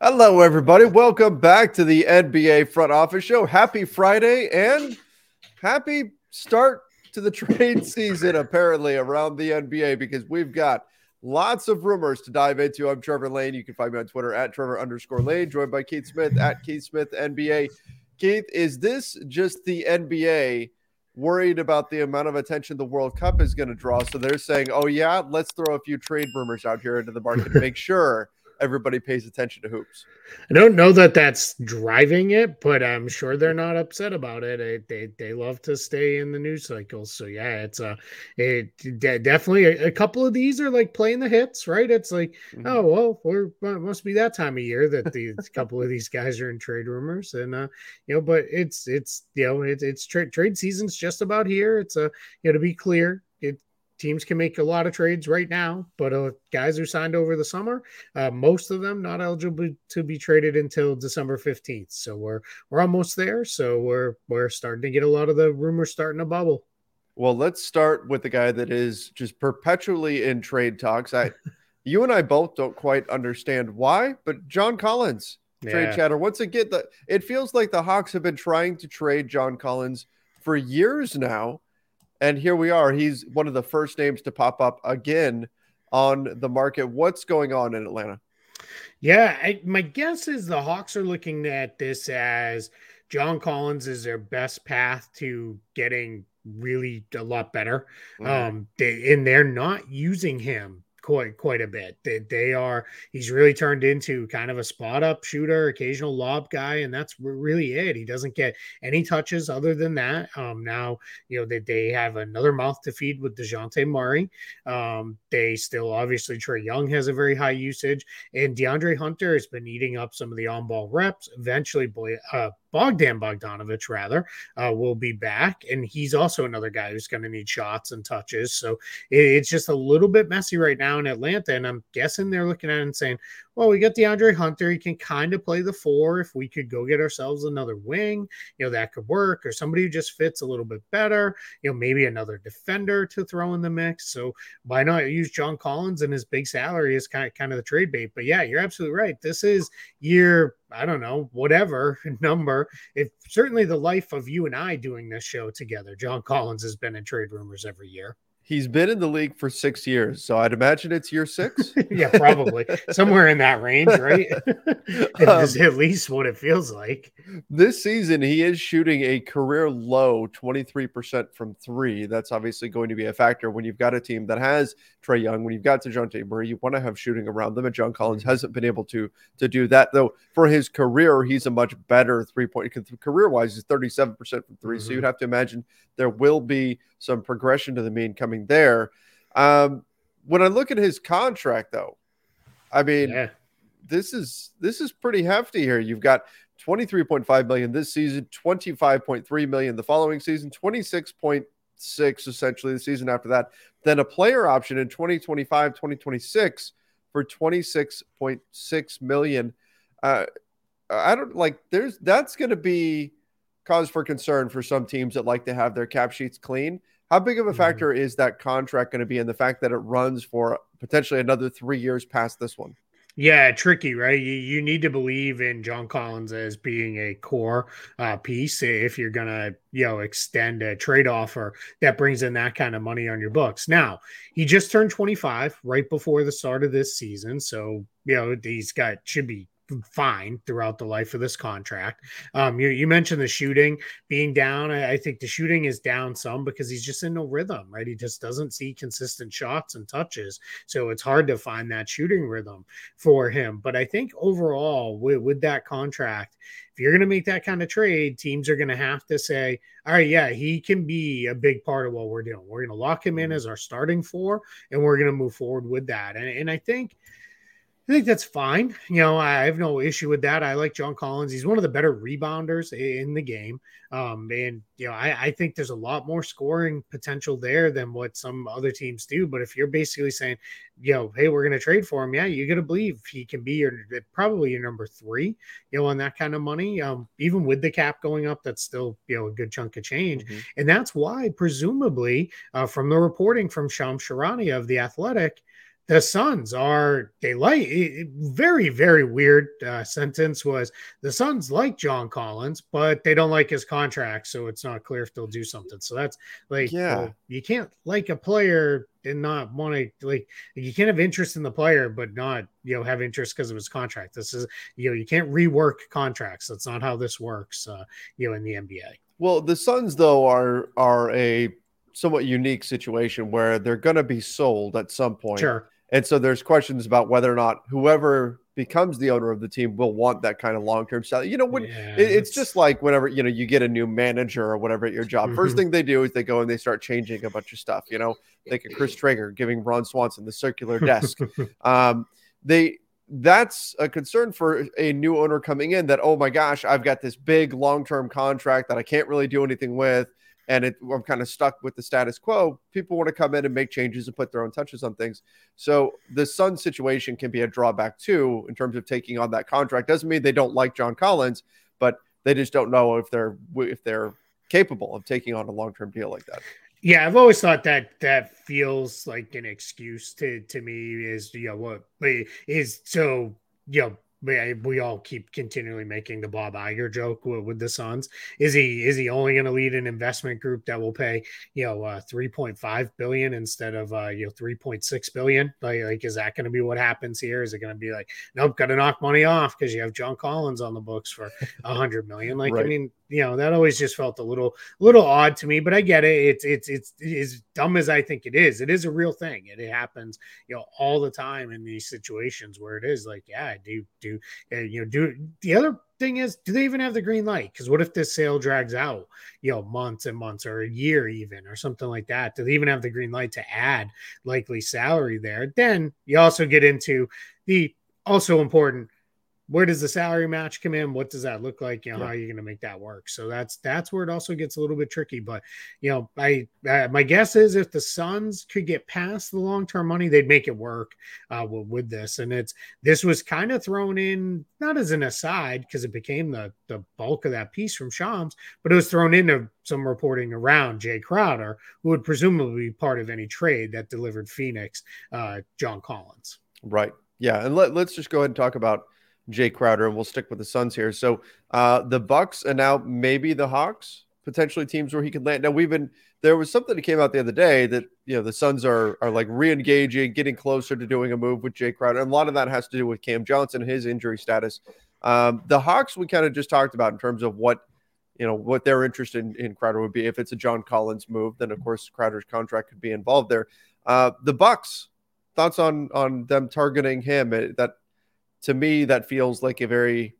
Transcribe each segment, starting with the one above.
Hello, everybody. Welcome back to the NBA Front Office Show. Happy Friday and happy start to the trade season, apparently, around the NBA because we've got lots of rumors to dive into. I'm Trevor Lane. You can find me on Twitter at Trevor underscore Lane, joined by Keith Smith at Keith Smith NBA. Keith, is this just the NBA worried about the amount of attention the World Cup is going to draw? So they're saying, oh, yeah, let's throw a few trade rumors out here into the market to make sure everybody pays attention to hoops. I don't know that that's driving it, but I'm sure they're not upset about it. it they they love to stay in the news cycle. So yeah, it's a it definitely a, a, couple of these are like playing the hits, right? It's like mm-hmm. oh well, we're it must be that time of year that the couple of these guys are in trade rumors, and uh, you know, but it's it's you know it's it's trade trade season's just about here. It's a you know to be clear, teams can make a lot of trades right now, but uh, guys who signed over the summer, uh, most of them not eligible to be traded until December fifteenth. So we're we're almost there. So we're we're starting to get a lot of the rumors starting to bubble. Well, let's start with the guy that is just perpetually in trade talks. I, you and I both don't quite understand why, but John Collins trade yeah. chatter. Once again, the it feels like the Hawks have been trying to trade John Collins for years now and here we are. He's one of the first names to pop up again on the market. What's going on in Atlanta? Yeah, I, my guess is the Hawks are looking at this as John Collins is their best path to getting really a lot better. Mm-hmm. Um, they, and they're not using him quite quite a bit. They, they are he's really turned into kind of a spot up shooter, occasional lob guy, and that's really it. He doesn't get any touches other than that. Um, now you know that they, they have another mouth to feed with Dejounte Murray. Um, they still obviously Trae Young has a very high usage, and DeAndre Hunter has been eating up some of the on ball reps. Eventually, boy, uh, Bogdan Bogdanovich, rather, uh, will be back. And he's also another guy who's going to need shots and touches. So it, it's just a little bit messy right now in Atlanta. And I'm guessing they're looking at it and saying, well, we got DeAndre Hunter. He can kind of play the four. If we could go get ourselves another wing, you know, that could work, or somebody who just fits a little bit better, you know, maybe another defender to throw in the mix. So why not use John Collins and his big salary as kind of, kind of the trade bait? But yeah, you're absolutely right. This is year, I don't know, whatever number. If certainly the life of you and I doing this show together, John Collins has been in trade rumors every year. He's been in the league for six years, so I'd imagine it's year six. yeah, probably somewhere in that range, right? um, at least what it feels like. This season, he is shooting a career low 23% from three. That's obviously going to be a factor when you've got a team that has Trae Young, when you've got Dejounte Murray, you want to have shooting around them. And John Collins mm-hmm. hasn't been able to to do that. Though for his career, he's a much better three point career wise, he's 37% from 3 mm-hmm. So you'd have to imagine there will be some progression to the mean coming there. Um, when I look at his contract, though, I mean, yeah. this is this is pretty hefty here. You've got 23.5 million this season, 25.3 million the following season, 26.6 essentially the season after that. Then a player option in 2025, 2026 for 26.6 million. Uh, I don't like there's that's going to be cause for concern for some teams that like to have their cap sheets clean. How big of a factor mm-hmm. is that contract going to be in the fact that it runs for potentially another three years past this one? Yeah, tricky, right? You, you need to believe in John Collins as being a core uh, piece if you're going to, you know, extend a trade offer that brings in that kind of money on your books. Now, he just turned 25 right before the start of this season. So, you know, he's got, should be fine throughout the life of this contract. Um, you, you mentioned the shooting being down. I, I, think the shooting is down some because he's just in no rhythm, right? He just doesn't see consistent shots and touches. So it's hard to find that shooting rhythm for him. But I think overall, with, with that contract, if you're going to make that kind of trade, teams are going to have to say, all right, yeah, he can be a big part of what we're doing. We're going to lock him in mm-hmm. as our starting four, and we're going to move forward with that. And, and I think – I think that's fine. You know, I have no issue with that. I like John Collins. He's one of the better rebounders in the game. Um, and, you know, I, I, think there's a lot more scoring potential there than what some other teams do. But if you're basically saying, you know, hey, we're going to trade for him, yeah, you're going to believe he can be your probably your number three, you know, on that kind of money. Um, even with the cap going up, that's still, you know, a good chunk of change. Mm-hmm. And that's why, presumably, uh, from the reporting from Shams Charania of The Athletic, the Suns are they like very very weird uh, sentence was the Suns like John Collins, but they don't like his contract, so it's not clear if they'll do something. So that's like yeah, well, you can't like a player and not want to like you can't have interest in the player but not you know have interest because of his contract. This is you know you can't rework contracts. That's not how this works. Uh, you know in the NBA. Well, the Suns though are are a somewhat unique situation where they're going to be sold at some point. Sure and so there's questions about whether or not whoever becomes the owner of the team will want that kind of long-term salary. You know, when yeah, it, it's just like whenever you know you get a new manager or whatever at your job, 1st mm-hmm. thing they do is they go and they start changing a bunch of stuff. You know, think of Chris Traeger giving Ron Swanson the circular desk. um, they that's a concern for a new owner coming in that oh my gosh, I've got this big long-term contract that I can't really do anything with and it, I'm kind of stuck with the status quo. People want to come in and make changes and put their own touches on things. So the Sun situation can be a drawback too in terms of taking on that contract. Doesn't mean they don't like John Collins, but they just don't know if they're if they're capable of taking on a long term deal like that. Yeah, I've always thought that that feels like an excuse to to me is you know what is so you know we, we all keep continually making the Bob Iger joke with, with the Suns. Is he is he only going to lead an investment group that will pay you know uh, three point five billion instead of uh, you know three point six billion? Like, like is that going to be what happens here? Is it going to be like nope, got to knock money off because you have John Collins on the books for a hundred million? Like right. I mean, you know that always just felt a little little odd to me but i get it. It's it's it's as dumb as i think it is it is a real thing it, it happens you know all the time in these situations where it is like yeah do do you know do the other thing is do they even have the green light? Because what if this sale drags out you know months and months or a year even or something like that? Do they even have the green light to add likely salary there? Then you also get into the also important where does the salary match come in? What does that look like? You know, yeah. how are you going to make that work? So that's that's where it also gets a little bit tricky. But you know, I uh, my guess is if the Suns could get past the long term money, they'd make it work uh, with, with this. And it's this was kind of thrown in not as an aside because it became the the bulk of that piece from Shams, but it was thrown into some reporting around Jae Crowder, who would presumably be part of any trade that delivered Phoenix uh, John Collins. Right. Yeah, and let, let's just go ahead and talk about Jae Crowder, and we'll stick with the Suns here. So uh, the Bucks and now maybe the Hawks, potentially teams where he could land. Now we've been there was something that came out the other day that you know the Suns are are like re-engaging, getting closer to doing a move with Jae Crowder, and a lot of that has to do with Cam Johnson, and his injury status. Um, the Hawks we kind of just talked about in terms of what you know what their interest in, in Crowder would be. If it's a John Collins move, then of course Crowder's contract could be involved there. Uh, the Bucks thoughts on on them targeting him that to me, that feels like a very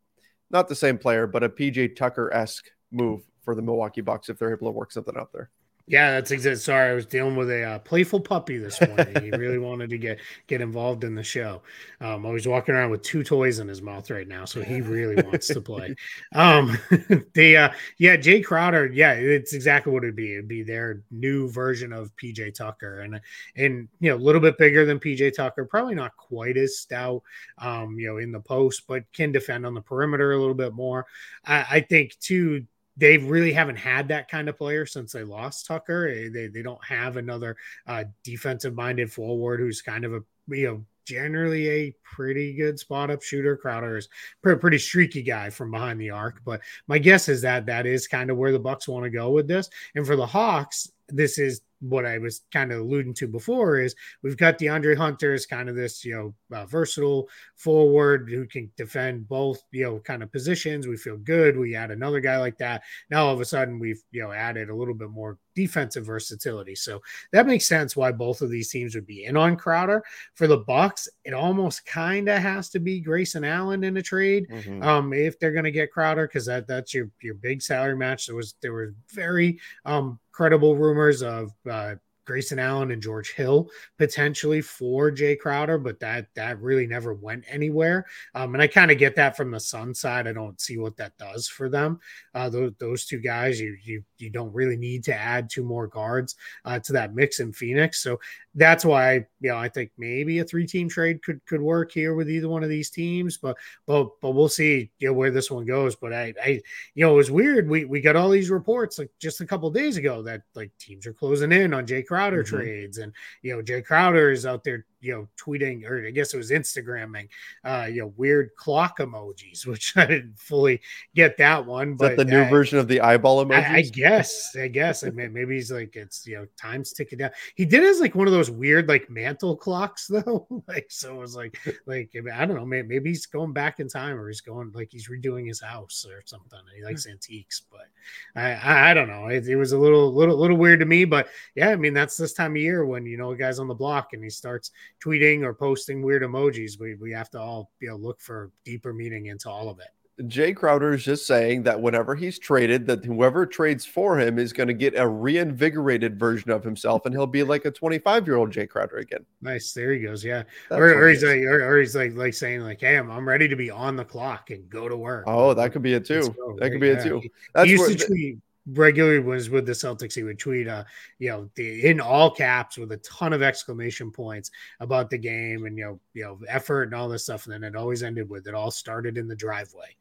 not the same player, but a PJ Tucker esque move for the Milwaukee Bucks if they're able to work something out there. Yeah, that's exactly. Sorry, I was dealing with a uh, playful puppy this morning. he really wanted to get get involved in the show. Um, I was walking around with two toys in his mouth right now, so he really wants to play. Um, the uh, yeah, Jae Crowder. Yeah, it's exactly what it'd be. It'd be their new version of PJ Tucker, and and you know a little bit bigger than PJ Tucker. Probably not quite as stout, um, you know, in the post, but can defend on the perimeter a little bit more. I, I think too they really haven't had that kind of player since they lost Tucker. Eh, they, they don't have another uh, defensive minded forward who's kind of a you know generally a pretty good spot up shooter. Crowder is a pretty streaky guy from behind the arc, but my guess is that that is kind of where the Bucks want to go with this. And for the Hawks, this is what I was kind of alluding to before is we've got DeAndre Hunter as kind of this, you know, uh, versatile forward who can defend both, you know, kind of positions. We feel good. We add another guy like that. Now all of a sudden we've, you know, added a little bit more defensive versatility. So that makes sense why both of these teams would be in on Crowder. For the Bucks, it almost kind of has to be Grayson Allen in a trade mm-hmm. um, if they're going to get Crowder because that that's your your big salary match. There was there were very um, credible rumors of uh, Grayson Allen and George Hill potentially for Jae Crowder, but that that really never went anywhere. Um, and I kind of get that from the Sun side. I don't see what that does for them. Uh, those, those two guys, you you you don't really need to add two more guards uh, to that mix in Phoenix. So that's why you know I think maybe a three team trade could could work here with either one of these teams. But but but we'll see you know where this one goes. But I I you know it was weird. We we got all these reports like just a couple days ago that like teams are closing in on Jae Crowder mm-hmm. trades, and you know Jae Crowder is out there you know tweeting or I guess it was Instagramming uh you know weird clock emojis which I didn't fully get that one but the new version of the eyeball emoji I, I, guess I guess I mean, maybe he's like it's you know time's ticking down. He did as like one of those weird like mantle clocks though like so it was like like I don't know maybe he's going back in time or he's going like he's redoing his house or something he likes antiques but I, I, I don't know it, it was a little little little weird to me but yeah I mean that's this time of year when you know a guy's on the block and he starts tweeting or posting weird emojis. We we have to all you know look for deeper meaning into all of it. Jae Crowder is just saying that whenever he's traded, that whoever trades for him is going to get a reinvigorated version of himself, and he'll be like a 25 year old Jae Crowder again. Nice, there he goes. Yeah, or, or he's like, or, or, he's like, like saying like, "Hey, I'm, I'm ready to be on the clock and go to work." Oh, that could be it too. That could be yeah. it too. That's he used where, to tweet regularly was with the Celtics, he would tweet, uh, you know, the, in all caps with a ton of exclamation points about the game and you know, you know, effort and all this stuff. And then it always ended with it all started in the driveway.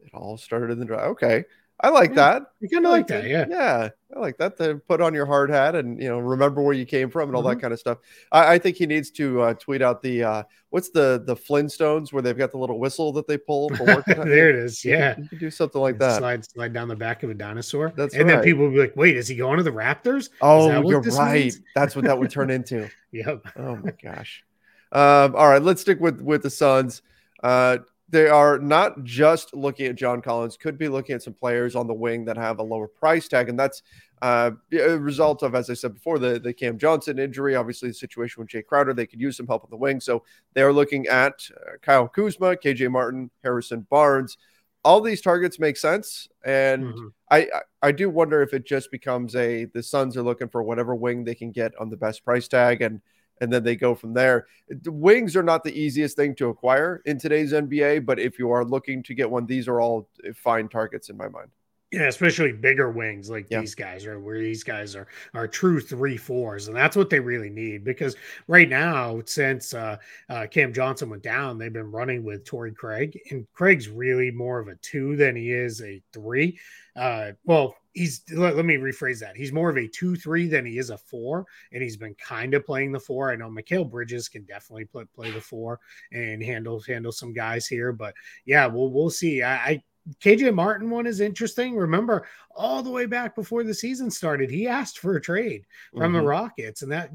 It all started in the drive. Okay. I like yeah, that. You kind of like, that, yeah. Yeah, I like that. To put on your hard hat and you know remember where you came from and all mm-hmm. that kind of stuff. I, I, think he needs to uh, tweet out the uh, what's the the Flintstones where they've got the little whistle that they pull for there it is. Yeah, you can do something like that. Slide slide down the back of a dinosaur. That's and right. then people will be like, "Wait, is he going to the Raptors?" Oh, you're right. Means? That's what that would turn into. yep. Oh my gosh. Um, all right, let's stick with with the Suns. Uh, they are not just looking at John Collins, could be looking at some players on the wing that have a lower price tag. And that's uh, a result of, as I said before, the, the Cam Johnson injury, obviously the situation with Jae Crowder. They could use some help on the wing. So they're looking at uh, Kyle Kuzma, KJ Martin, Harrison Barnes. All these targets make sense. And mm-hmm. I, I do wonder if it just becomes a the Suns are looking for whatever wing they can get on the best price tag. And and then they go from there. Wings are not the easiest thing to acquire in today's NBA, but if you are looking to get one, these are all fine targets in my mind. Yeah, especially bigger wings like yeah. these guys are, where these guys are are true three fours, and that's what they really need. Because right now, since uh, uh, Cam Johnson went down, they've been running with Torrey Craig, and Craig's really more of a two than he is a three. Uh, well, he's let, let, me rephrase that. He's more of a two three than he is a four, and he's been kind of playing the four. I know Mikal Bridges can definitely play, play the four and handle handle some guys here, but yeah, we'll we'll see. I, I KJ Martin one is interesting. Remember, all the way back before the season started, he asked for a trade from mm-hmm. the Rockets, and that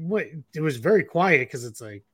it was very quiet because it's like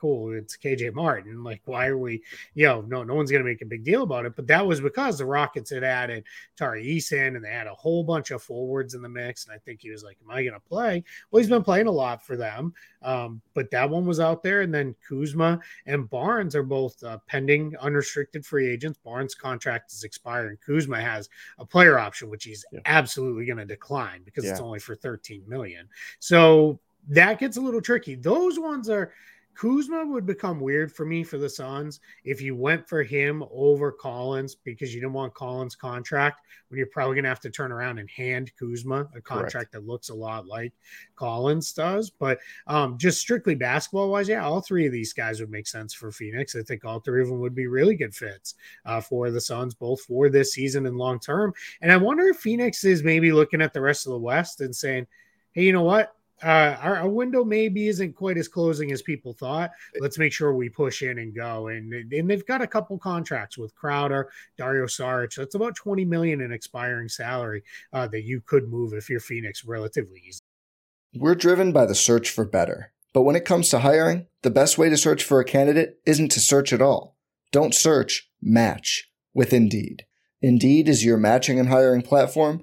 cool, it's KJ Martin. Like, why are we, you know, no, no one's going to make a big deal about it. But that was because the Rockets had added Tari Eason and they had a whole bunch of forwards in the mix. And I think he was like, Am I going to play? Well, he's been playing a lot for them. Um, but that one was out there. And then Kuzma and Barnes are both uh, pending unrestricted free agents. Barnes' contract is expiring. Kuzma has a player option, which he's yeah. absolutely going to decline because yeah. it's only for 13 million. So that gets a little tricky. Those ones are Kuzma would become weird for me for the Suns if you went for him over Collins because you didn't want Collins' contract when you're probably going to have to turn around and hand Kuzma a contract Correct. that looks a lot like Collins does. But um, just strictly basketball wise, yeah, all three of these guys would make sense for Phoenix. I think all three of them would be really good fits uh, for the Suns, both for this season and long term. And I wonder if Phoenix is maybe looking at the rest of the West and saying, hey, you know what? Uh, our, our, window maybe isn't quite as closing as people thought. Let's make sure we push in and go. And and they've got a couple contracts with Crowder, Dario Saric. That's about twenty million in expiring salary uh, that you could move if you're Phoenix relatively easy. We're driven by the search for better, but when it comes to hiring, the best way to search for a candidate isn't to search at all. Don't search. Match with Indeed. Indeed is your matching and hiring platform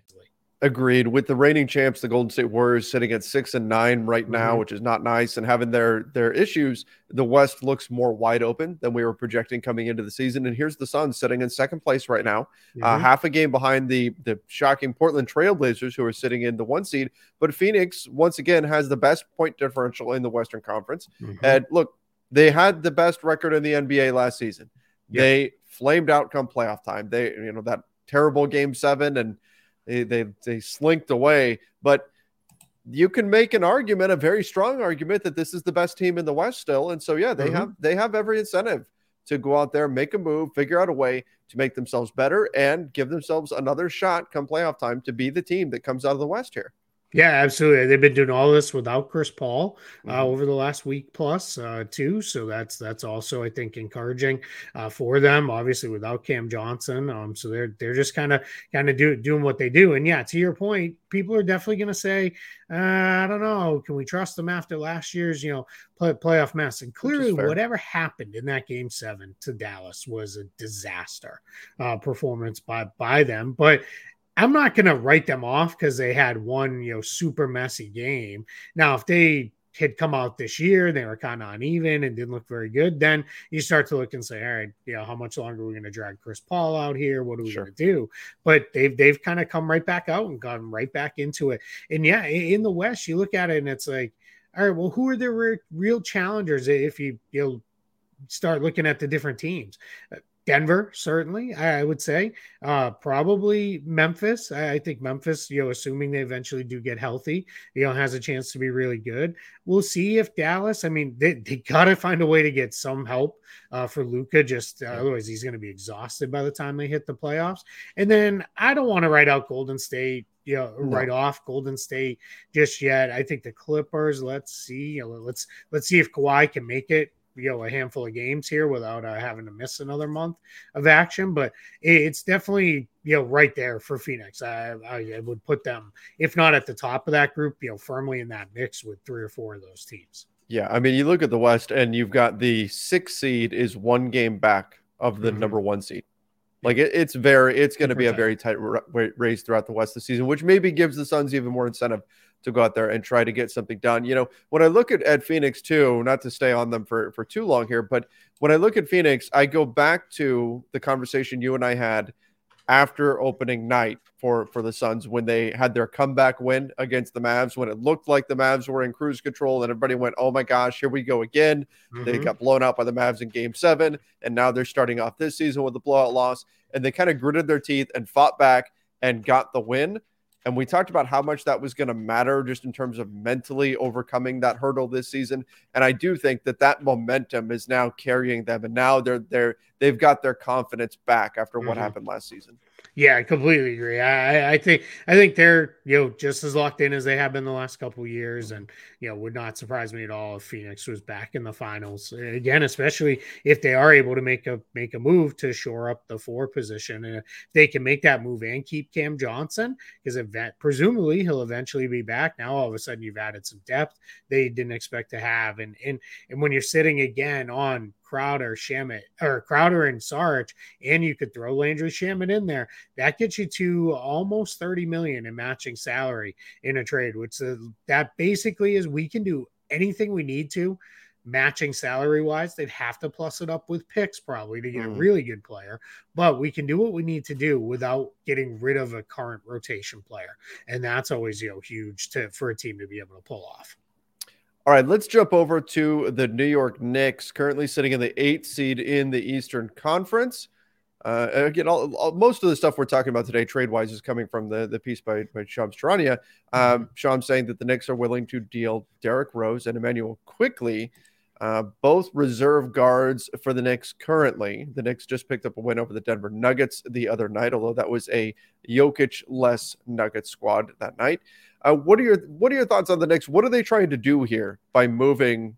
Agreed. With the reigning champs, the Golden State Warriors sitting at six and nine right now, mm-hmm. which is not nice, and having their their issues, the West looks more wide open than we were projecting coming into the season. And here's the Suns sitting in second place right now, uh, mm-hmm. uh, half a game behind the the shocking Portland Trailblazers, who are sitting in the one seed. But Phoenix once again has the best point differential in the Western Conference. Mm-hmm. And look, they had the best record in the NBA last season. Yep. They flamed out come playoff time. They you know that terrible game seven and they, they, they slinked away. But you can make an argument, a very strong argument, that this is the best team in the West still. And so, yeah, they mm-hmm. have they have every incentive to go out there, make a move, figure out a way to make themselves better, and give themselves another shot come playoff time to be the team that comes out of the West here. Yeah, absolutely. They've been doing all this without Chris Paul uh, mm-hmm. over the last week plus uh, too. So that's that's also I think encouraging uh, for them. Obviously, without Cam Johnson, um, so they're they're just kind of kind of do, doing what they do. And yeah, to your point, people are definitely going to say, uh, I don't know, can we trust them after last year's you know play, playoff mess? And clearly, whatever happened in that game seven to Dallas was a disaster uh, performance by by them. But I'm not going to write them off because they had one, you know, super messy game. Now, if they had come out this year, they were kind of uneven and didn't look very good, then you start to look and say, all right, you know, how much longer are we going to drag Chris Paul out here? What are we sure. going to do? But they've they've kind of come right back out and gone right back into it. And yeah, in the West, you look at it and it's like, all right, well, who are the real challengers if you you know start looking at the different teams? Denver, certainly, I would say. Uh, probably Memphis. I, think Memphis, you know, assuming they eventually do get healthy, you know, has a chance to be really good. We'll see if Dallas, I mean, they, they got to find a way to get some help uh, for Luka, just uh, otherwise he's going to be exhausted by the time they hit the playoffs. And then I don't want to write out Golden State you know, no. right off Golden State just yet. I think the Clippers. Let's see. Let's let's see if Kawhi can make it you know a handful of games here without uh, having to miss another month of action. But it's definitely you know right there for Phoenix. I, I would put them, if not at the top of that group, you know, firmly in that mix with three or four of those teams. Yeah, I mean, you look at the West, and you've got the six seed is one game back of the mm-hmm. number one seed. Like it, it's very, it's going to be a very tight race throughout the West this season, which maybe gives the Suns even more incentive to go out there and try to get something done. You know, when I look at, at Phoenix too, not to stay on them for, for too long here, but when I look at Phoenix, I go back to the conversation you and I had after opening night for for the Suns when they had their comeback win against the Mavs when it looked like the Mavs were in cruise control and everybody went, "Oh my gosh, here we go again." Mm-hmm. They got blown out by the Mavs in game 7 and now they're starting off this season with a blowout loss and they kind of gritted their teeth and fought back and got the win. And we talked about how much that was going to matter just in terms of mentally overcoming that hurdle this season. And I do think that that momentum is now carrying them. And now they're, they're, they've got their confidence back after what mm-hmm. happened last season. Yeah, I completely agree. I, I think I think they're you know just as locked in as they have been the last couple years, and you know would not surprise me at all if Phoenix was back in the finals again, especially if they are able to make a make a move to shore up the four position, and if they can make that move and keep Cam Johnson because event presumably he'll eventually be back. Now all of a sudden you've added some depth they didn't expect to have, and and and when you're sitting again on Crowder, Shamet, or Crowder and Saric, and you could throw Landry Shamet in there. That gets you to almost 30 million in matching salary in a trade, which uh, that basically is we can do anything we need to matching salary wise. They'd have to plus it up with picks probably to get mm. a really good player, but we can do what we need to do without getting rid of a current rotation player. And that's always, you know, huge to for a team to be able to pull off. All right, let's jump over to the New York Knicks, currently sitting in the eighth seed in the Eastern Conference. Uh, again, all, all, most of the stuff we're talking about today, trade wise, is coming from the, the piece by, by Shams Charania. Um. Shams saying that the Knicks are willing to deal Derrick Rose and Immanuel Quickley uh, both reserve guards for the Knicks currently. The Knicks just picked up a win over the Denver Nuggets the other night, although that was a Jokic less Nuggets squad that night. Uh, what are your What are your thoughts on the Knicks? What are they trying to do here by moving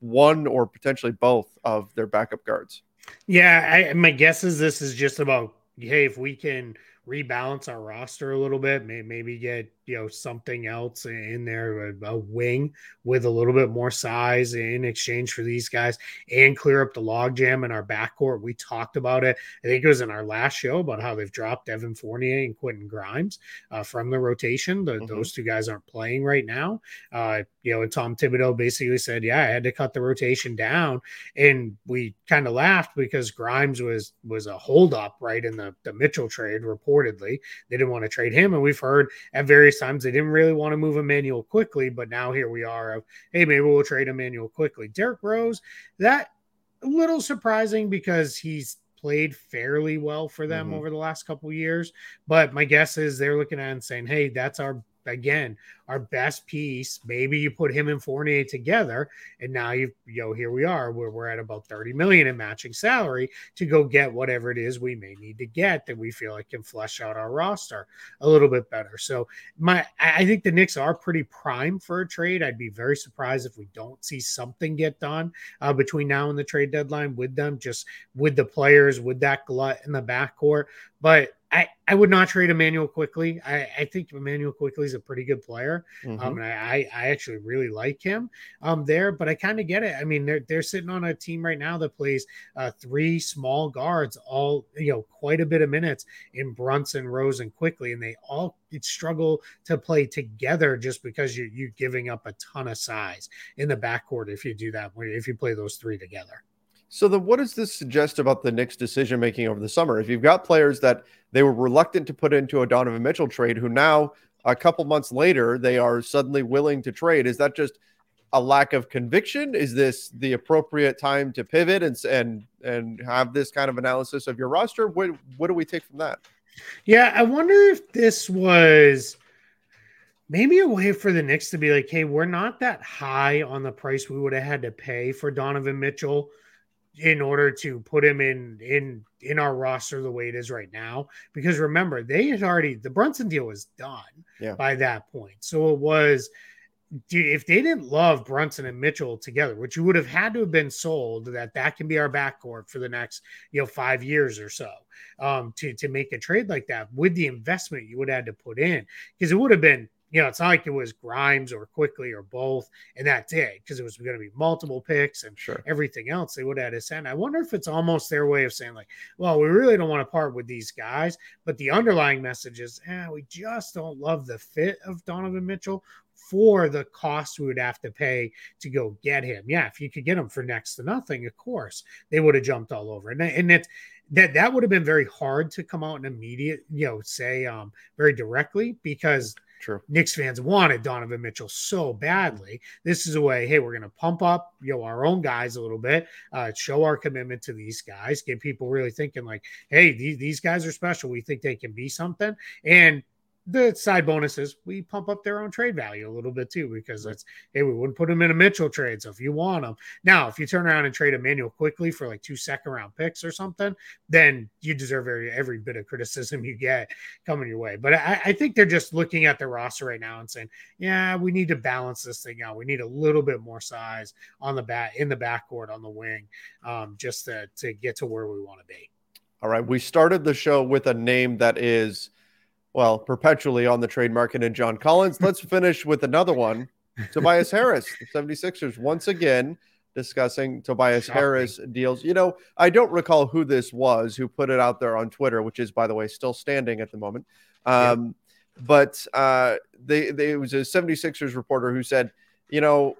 one or potentially both of their backup guards? Yeah, I, my guess is this is just about hey, if we can rebalance our roster a little bit, maybe get you know something else in there, a, a, wing with a little bit more size in exchange for these guys, and clear up the logjam in our backcourt. We talked about it. I think it was in our last show about how they've dropped Evan Fournier and Quentin Grimes uh, from the rotation. The, mm-hmm. Those two guys aren't playing right now. Uh, you know, and Tom Thibodeau basically said, "Yeah, I had to cut the rotation down," and we kind of laughed because Grimes was was a holdup right in the the Mitchell trade. Reportedly, they didn't want to trade him, and we've heard at various times they didn't really want to move Immanuel Quickley, but now here we are of hey, maybe we'll trade Immanuel Quickley. Derrick Rose, that a little surprising because he's played fairly well for them mm-hmm. over the last couple years. But my guess is they're looking at and saying, hey, that's our again our best piece. Maybe you put him and Fournier together, and now you you know here we are where we're at about 30 million in matching salary to go get whatever it is we may need to get that we feel like can flesh out our roster a little bit better. So my I think the Knicks are pretty prime for a trade. I'd be very surprised if we don't see something get done uh, between now and the trade deadline with them, just with the players, with that glut in the backcourt. But I, I would not trade Immanuel Quickley. I, I think Immanuel Quickley is a pretty good player. Mm-hmm. Um, and I, I actually really like him um, there, but I kind of get it. I mean, they're, they're sitting on a team right now that plays uh, three small guards, all, you know, quite a bit of minutes in Brunson, Rose, and Quickley. and they all struggle to play together just because you're, you're giving up a ton of size in the backcourt if you do that, if you play those three together. So then what does this suggest about the Knicks decision making over the summer? If you've got players that they were reluctant to put into a Donovan Mitchell trade who now a couple months later they are suddenly willing to trade, is that just a lack of conviction? Is this the appropriate time to pivot and and and have this kind of analysis of your roster? What what do we take from that? Yeah, I wonder if this was maybe a way for the Knicks to be like, hey, we're not that high on the price we would have had to pay for Donovan Mitchell in order to put him in in in our roster the way it is right now. Because remember they had already the Brunson deal was done yeah. by that point. So it was if they didn't love Brunson and Mitchell together which you would have had to have been sold that that can be our backcourt for the next you know 5 years or so um to to make a trade like that with the investment you would have had to put in. Because it would have been you know, it's not like it was Grimes or Quickley or both, and that day because it was going to be multiple picks and sure. everything else they would have to send. I wonder if it's almost their way of saying like, well, we really don't want to part with these guys, but the underlying message is, eh, we just don't love the fit of Donovan Mitchell for the cost we would have to pay to go get him. Yeah, if you could get him for next to nothing, of course they would have jumped all over, and and it that that would have been very hard to come out and immediate, you know, say um very directly because True. Knicks fans wanted Donovan Mitchell so badly. This is a way, hey, we're going to pump up, you know, our own guys a little bit, uh, show our commitment to these guys, get people really thinking like, hey, these, these guys are special. We think they can be something. And the side bonuses, we pump up their own trade value a little bit too, because it's hey, we wouldn't put them in a Mitchell trade. So if you want them now, if you turn around and trade Immanuel Quickley for like two second round picks or something, then you deserve every every bit of criticism you get coming your way. But I, I think they're just looking at the roster right now and saying, yeah, we need to balance this thing out. We need a little bit more size on the bat in the backcourt on the wing, um, just to to get to where we want to be. All right, we started the show with a name that is well, perpetually on the trade market in John Collins. Let's finish with another one. Tobias Harris, the 76ers, once again, discussing Tobias. Harris deals. You know, I don't recall who this was who put it out there on Twitter, which is, by the way, still standing at the moment. Um, But uh, they, they, it was a 76ers reporter who said, you know,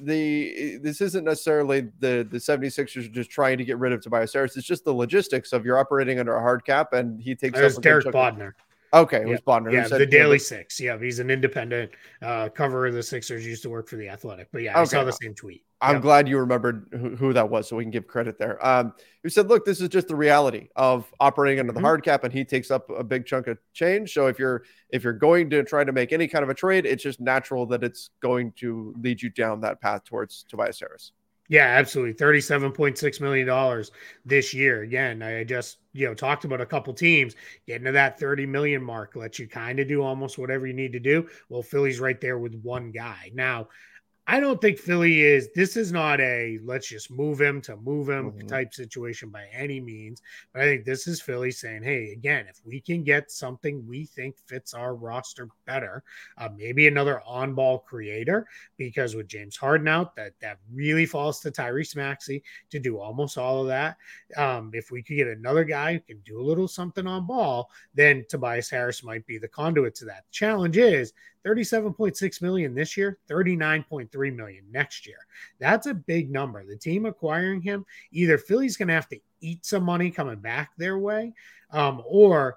the this isn't necessarily the the 76ers just trying to get rid of Tobias Harris. It's just the logistics of you're operating under a hard cap and he takes up Derek Bodner. Okay, it was Bodner. Yeah, the Daily Six. Yeah, he's an independent uh, cover of the Sixers. Used to work for the Athletic, but yeah, okay. I saw the same tweet. I'm yep. glad you remembered who, who, that was, so we can give credit there. Um, he said, "Look, this is just the reality of operating under mm-hmm. the hard cap, and he takes up a big chunk of change. So if you're if you're going to try to make any kind of a trade, it's just natural that it's going to lead you down that path towards Tobias Harris." Yeah, absolutely. $37.6 million this year. Again, I just, you know, talked about a couple teams getting to that 30 million mark, let you kind of do almost whatever you need to do. Well, Philly's right there with one guy. Now, I don't think Philly is. This is not a let's just move him to move him mm-hmm. type situation by any means. But I think this is Philly saying, hey, again, if we can get something we think fits our roster better, uh, maybe another on ball creator, because with James Harden out, that that really falls to Tyrese Maxey to do almost all of that. Um, if we could get another guy who can do a little something on ball, then Tobias Harris might be the conduit to that. The challenge is 37.6 million this year, 39.3 million next year. That's a big number. The team acquiring him, either Philly's going to have to eat some money coming back their way, um, or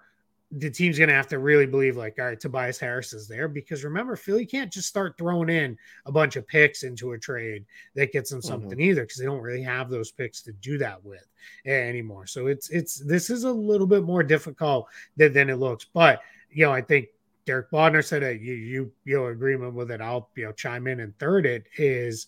the team's going to have to really believe, like, all right, Tobias Harris is there. Because remember, Philly can't just start throwing in a bunch of picks into a trade that gets them mm-hmm. something mm-hmm. either, because they don't really have those picks to do that with anymore. So it's, it's, this is a little bit more difficult than, than it looks. But, you know, I think Derek Bodner said that you you you know agreement with it. I'll you know chime in and third it is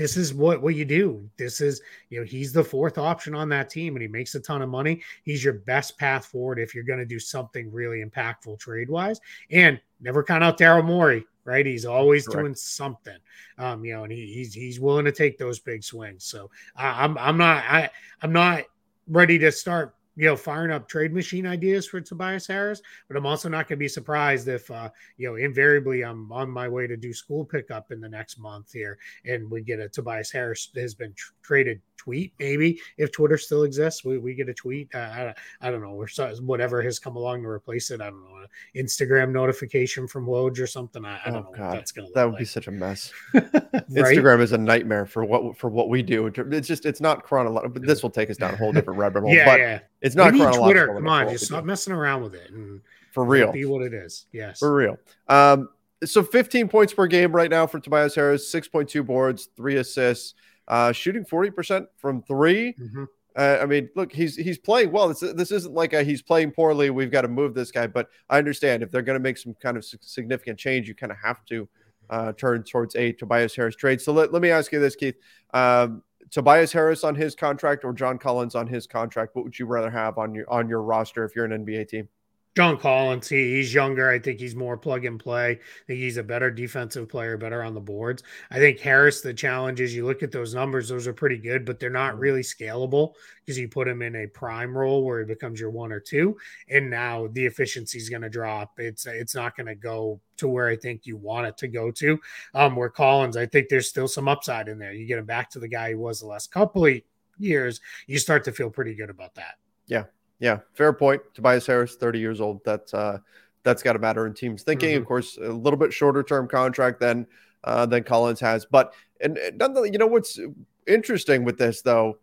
this is what what you do. This is you know he's the fourth option on that team and he makes a ton of money. He's your best path forward if you're going to do something really impactful trade wise. And never count out Daryl Morey, right? He's always Correct. doing something, um, you know, and he, he's he's willing to take those big swings. So I, I'm I'm not I I'm not ready to start you know, firing up trade machine ideas for Tobias Harris, but I'm also not going to be surprised if, uh, you know, invariably I'm on my way to do school pickup in the next month here, and we get a Tobias Harris has been tr- traded tweet maybe if Twitter still exists, we, we get a tweet. Uh, I, I don't know, or whatever has come along to replace it. I don't know, Instagram notification from Woj or something. I, I don't oh, know. God. that's gonna that would like. be such a mess. right? Instagram is a nightmare for what for what we do. It's just it's not chronological. But this will take us down a whole different rabbit hole. yeah, but yeah. It's not chronological. Twitter. Come on, just stop messing around with it and for real. Be what it is. Yes, for real. Um, so 15 points per game right now for Tobias Harris, 6.2 boards, three assists, uh, shooting 40% from 3 mm-hmm. uh, I mean, look, he's he's playing well. This, this isn't like a, he's playing poorly. We've got to move this guy, but I understand if they're going to make some kind of significant change, you kind of have to uh, turn towards a Tobias Harris trade. So let, let me ask you this, Keith. Um, Tobias Harris on his contract or John Collins on his contract? What would you rather have on your on your roster if you're an NBA team? John Collins, he, he's younger. I think he's more plug and play. I think he's a better defensive player, better on the boards. I think Harris, the challenge is you look at those numbers, those are pretty good, but they're not really scalable because you put him in a prime role where he becomes your one or two. And now the efficiency is going to drop. It's it's not going to go to where I think you want it to go to. Um, where Collins, I think there's still some upside in there. You get him back to the guy he was the last couple of years, you start to feel pretty good about that. Yeah, yeah, fair point. Tobias Harris, 30 years old. That's uh, that's got to matter in teams thinking. Mm-hmm. Of course, a little bit shorter term contract than uh, than Collins has. But and, and you know what's interesting with this though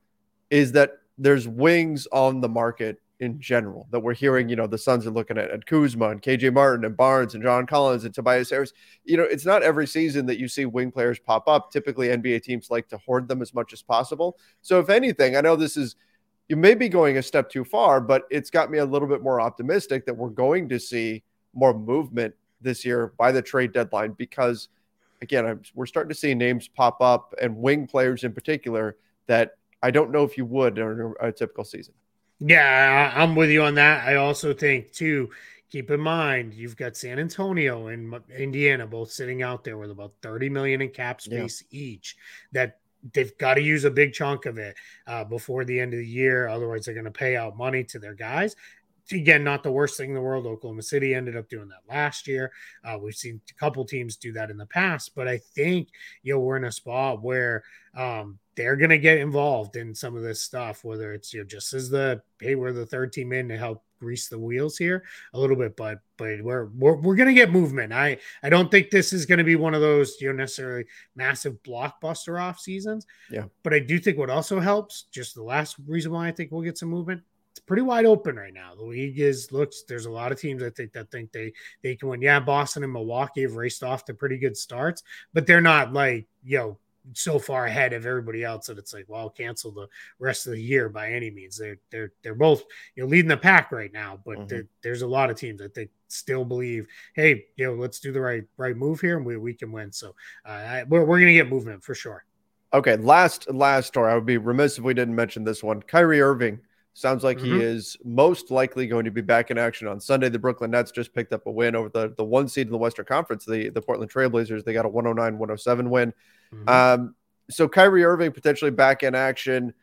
is that there's wings on the market in general that we're hearing. You know, the Suns are looking at, at Kuzma and KJ Martin and Barnes and John Collins and Tobias Harris. You know, it's not every season that you see wing players pop up. Typically, NBA teams like to hoard them as much as possible. So, if anything, I know this is you may be going a step too far, but it's got me a little bit more optimistic that we're going to see more movement this year by the trade deadline because, again, I'm, we're starting to see names pop up and wing players in particular that I don't know if you would in a, typical season. Yeah, I'm with you on that. I also think, too, keep in mind you've got San Antonio and Indiana both sitting out there with about 30 million in cap space yeah. each that they've got to use a big chunk of it uh, before the end of the year. Otherwise, they're going to pay out money to their guys. again, not the worst thing in the world. Oklahoma City ended up doing that last year. Uh, we've seen a couple teams do that in the past, but I think you know we're in a spot where um, they're going to get involved in some of this stuff, whether it's you know just as the hey we're the third team in to help grease the wheels here a little bit, but but we're we're, we're going to get movement. I I don't think this is going to be one of those you know necessarily massive blockbuster off seasons. Yeah, but I do think what also helps, just the last reason why I think we'll get some movement. It's pretty wide open right now. The league is looks. There's a lot of teams I think that think they they can win. Yeah, Boston and Milwaukee have raced off to pretty good starts, but they're not like you know so far ahead of everybody else that it's like, well, cancel the rest of the year by any means. They're they're they're both you know leading the pack right now, but mm-hmm. there's a lot of teams that they still believe, hey, you know, let's do the right right move here and we, we can win. So uh, I, we're we're gonna get movement for sure. Okay, last last story. I would be remiss if we didn't mention this one. Kyrie Irving sounds like mm-hmm. he is most likely going to be back in action on Sunday. The Brooklyn Nets just picked up a win over the the one seed in the Western Conference, the the Portland Trailblazers. They got a 109-107 win. Mm-hmm. Um, so Kyrie Irving potentially back in action.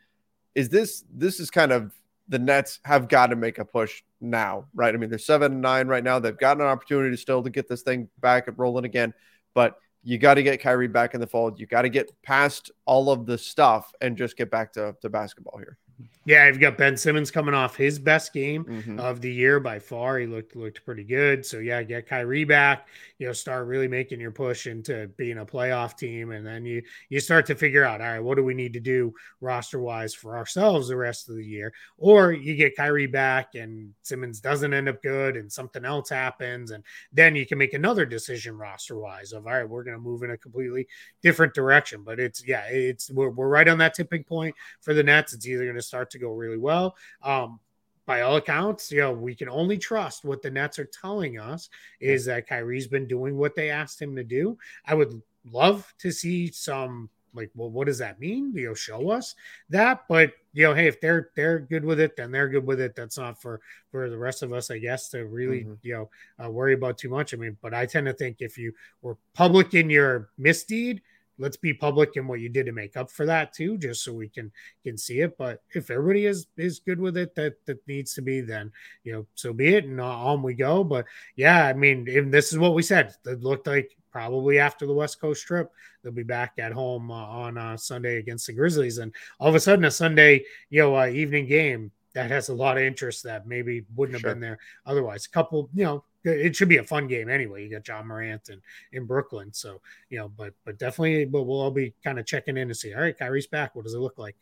Is this this is kind of the Nets have got to make a push now, right? I mean, they're seven and nine right now. They've got an opportunity still to get this thing back and rolling again, but you got to get Kyrie back in the fold. You got to get past all of the stuff and just get back to, to basketball here. Yeah, you've got Ben Simmons coming off his best game mm-hmm. of the year by far. He looked looked pretty good. So yeah, get Kyrie back. You know, start really making your push into being a playoff team, and then you you start to figure out, all right, what do we need to do roster wise for ourselves the rest of the year? Or you get Kyrie back, and Simmons doesn't end up good, and something else happens, and then you can make another decision roster wise of all right, we're going to move in a completely different direction. But it's yeah, it's we're, we're right on that tipping point for the Nets. It's either going to start to go really well. Um, by all accounts, you know, we can only trust what the Nets are telling us is that Kyrie's been doing what they asked him to do. I would love to see some like, well, what does that mean? You know, show us that. But you know, hey, if they're they're good with it, then they're good with it. That's not for for the rest of us, I guess, to really mm-hmm. you know uh, worry about too much. I mean, but I tend to think if you were public in your misdeed, let's be public in what you did to make up for that too, just so we can can see it. But if everybody is is good with it, that that needs to be, then you know, so be it, and on we go. But yeah, I mean, this is what we said. It looked like probably after the West Coast trip, they'll be back at home uh, on uh, Sunday against the Grizzlies, and all of a sudden, a Sunday you know uh, evening game that has a lot of interest that maybe wouldn't have sure. been there otherwise. A couple, you know, it should be a fun game anyway. You got Ja Morant and in Brooklyn, so you know, but but definitely, but we'll all be kind of checking in to see. All right, Kyrie's back. What does it look like?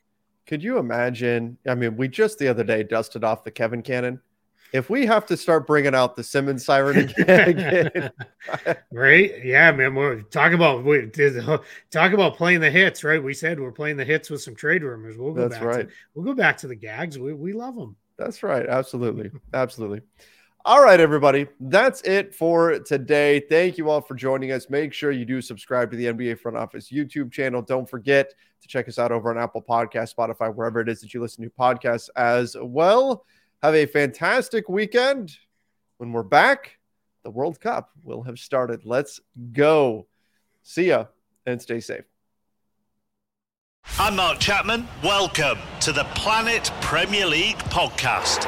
Could you imagine? I mean, we just the other day dusted off the Kevin Cannon. If we have to start bringing out the Simmons siren again, again right? Yeah, man. We're talking about we talk about playing the hits, right? We said we're playing the hits with some trade rumors. We'll go That's back. right. To, we'll go back to the gags. We we love them. That's right. Absolutely, absolutely. All right, everybody. That's it for today. Thank you all for joining us. Make sure you do subscribe to the NBA Front Office YouTube channel. Don't forget to check us out over on Apple Podcast, Spotify, wherever it is that you listen to podcasts as well. Have a fantastic weekend. When we're back, the World Cup will have started. Let's go. See ya and stay safe. I'm Mark Chapman. Welcome to the Planet Premier League podcast.